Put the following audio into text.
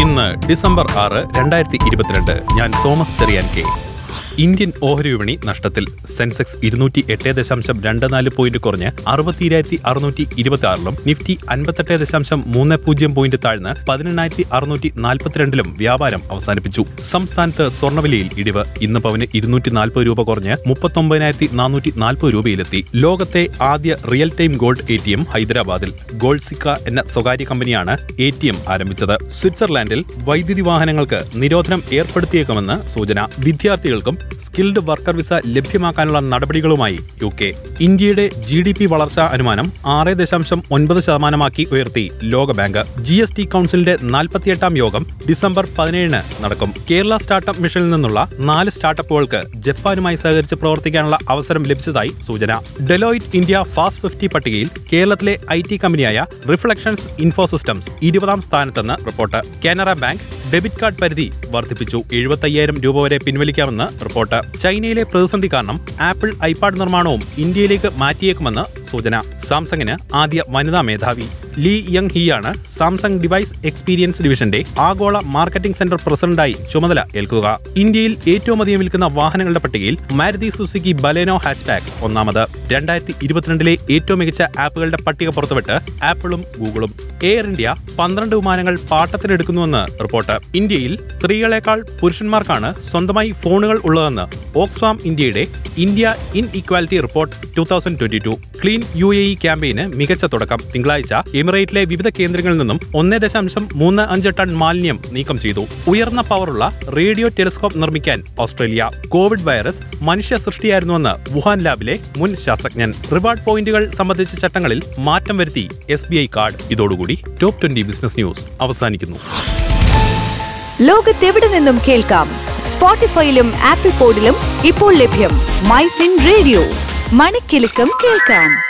ഇന്ന് ഡിസംബർ ആറ് രണ്ടായിരത്തി ഇരുപത്തിരണ്ട്. ഞാൻ തോമസ് ചെറിയാൻ കെ. ഇന്ത്യൻ ഓഹരി വിപണി നഷ്ടത്തിൽ. സെൻസെക്സ് ഇരുന്നൂറ്റി എട്ട് ദശാംശം രണ്ട് നാല് പോയിന്റ് കുറഞ്ഞ് അറുപത്തിരായിരത്തി അറുന്നൂറ്റി ഇരുപത്തി ആറിലും നിഫ്റ്റി അൻപത്തെട്ട് ദശാംശം മൂന്ന് പൂജ്യം പോയിന്റ് താഴ്ന്ന് പതിനെണ്ണായിരത്തി അറുന്നൂറ്റി നാൽപ്പത്തിരണ്ടിലും വ്യാപാരം അവസാനിപ്പിച്ചു. സംസ്ഥാനത്ത് സ്വർണവിലയിൽ ഇടിവ് ഇന്ന് പവന് ഇരുന്നൂറ്റി നാൽപ്പത് രൂപ കുറഞ്ഞ് മുപ്പത്തൊമ്പതിനായിരത്തി നാനൂറ്റി നാൽപ്പത് രൂപയിലെത്തി. ലോകത്തെ ആദ്യ real time gold A T M ഹൈദരാബാദിൽ ഗോൾഡ് സിക്ക എന്ന സ്വകാര്യ കമ്പനിയാണ് എ ടി എം ആരംഭിച്ചത്. സ്വിറ്റ്സർലാൻഡിൽ വൈദ്യുതി വാഹനങ്ങൾക്ക് നിരോധനം ഏർപ്പെടുത്തിയേക്കുമെന്ന് സൂചന. വിദ്യാർത്ഥികൾക്കും സ്കിൽഡ് വർക്കർ വിസ ലഭ്യമാക്കാനുള്ള നടപടികളുമായി യു കെ. ഇന്ത്യയുടെ ജി ഡി പി വളർച്ചാ അനുമാനം ആറ് ദശാംശം ഒൻപത് ശതമാനമാക്കി ഉയർത്തി. ലോകബാങ്ക്. ജി എസ് ടി കൗൺസിലിന്റെ നാൽപ്പത്തിയെട്ടാം യോഗം ഡിസംബർ പതിനേഴിന് നടക്കും. കേരള സ്റ്റാർട്ടപ്പ് മിഷനിൽ നിന്നുള്ള നാല് സ്റ്റാർട്ടപ്പുകൾക്ക് ജപ്പാനുമായി സഹകരിച്ച് പ്രവർത്തിക്കാനുള്ള അവസരം ലഭിച്ചതായി സൂചന. ഡെലോയിറ്റ് ഇന്ത്യ ഫാസ്റ്റ് ഫിഫ്റ്റി പട്ടികയിൽ കേരളത്തിലെ ഐ ടി കമ്പനിയായ റിഫ്ലക്ഷൻസ് ഇൻഫോസിസ്റ്റംസ് ഇരുപതാം സ്ഥാനത്തെന്ന് report. Canara bank debit card പരിധി വർദ്ധിപ്പിച്ചു. എഴുപത്തയ്യായിരം രൂപ വരെ പിൻവലിക്കാമെന്ന് റിപ്പോർട്ട്. ചൈനയിലെ പ്രതിസന്ധി കാരണം ആപ്പിൾ ഐപാഡ് നിർമ്മാണവും ഇന്ത്യയിലേക്ക് മാറ്റിയേക്കുമെന്ന് സൂചന. സാംസങ്ങിന് ആദ്യ വനിതാ മേധാവി. ലീ യങ് ഹിയാണ് സാംസങ് ഡിവൈസ് എക്സ്പീരിയൻസ് ഡിവിഷന്റെ ആഗോള മാർക്കറ്റിംഗ് സെന്റർ പ്രസിഡന്റായി ചുമതല ഏൽക്കുക. ഇന്ത്യയിൽ ഏറ്റവും അധികം വിൽക്കുന്ന വാഹനങ്ങളുടെ പട്ടികയിൽ മാരുതി സുസുക്കി ബലേനോ ഹാച്ച്ബാക്ക് ഒന്നാമത്. രണ്ടായിരത്തി ഇരുപത്തിരണ്ടിലെ ഏറ്റവും മികച്ച ആപ്പുകളുടെ പട്ടിക പുറത്തുവിട്ട് ആപ്പിളും ഗൂഗിളും. എയർ ഇന്ത്യ പന്ത്രണ്ട് വിമാനങ്ങൾ പാട്ടത്തിനെടുക്കുന്നുവെന്ന് റിപ്പോർട്ട്. ഇന്ത്യയിൽ സ്ത്രീകളെക്കാൾ പുരുഷന്മാർക്കാണ് സ്വന്തമായി ഫോണുകൾ ഉള്ളതെന്ന് ഓക്സ്ഫാം ഇന്ത്യയുടെ India inequality report two thousand twenty two. Clean U A ക്യാമ്പയിന് മികച്ച തുടക്കം. തിങ്കളാഴ്ച എമിറേറ്റിലെ വിവിധ കേന്ദ്രങ്ങളിൽ നിന്നും ഒന്നേ ദശാംശം മൂന്ന് അഞ്ച് ടൺ മാലിന്യം നീക്കം ചെയ്തു. ഉയർന്ന പവറുള്ള റേഡിയോ ടെലിസ്കോപ്പ് നിർമ്മിക്കാൻ ഓസ്ട്രേലിയ. കോവിഡ് വൈറസ് മനുഷ്യ സൃഷ്ടിയായിരുന്നുവെന്ന് വുഹാൻ ലാബിലെ മുൻ ശാസ്ത്രജ്ഞൻ. റിവാർഡ് പോയിന്റുകൾ സംബന്ധിച്ച ചട്ടങ്ങളിൽ മാറ്റം വരുത്തി എസ് ബി ഐ കാർഡ്. ഇതോടുകൂടി ടോപ്പ് ട്വന്റി ബിസിനസ് ന്യൂസ് അവസാനിക്കുന്നു. ലോകത്തെവിടെ നിന്നും കേൾക്കാം? സ്പോട്ടിഫൈയിലും ആപ്പിൾ പോഡിലും ഇപ്പോൾ ലഭ്യം മൈ ഫിൻ റേഡിയോ. മണിക്കെലക്കം കേൾക്കാം.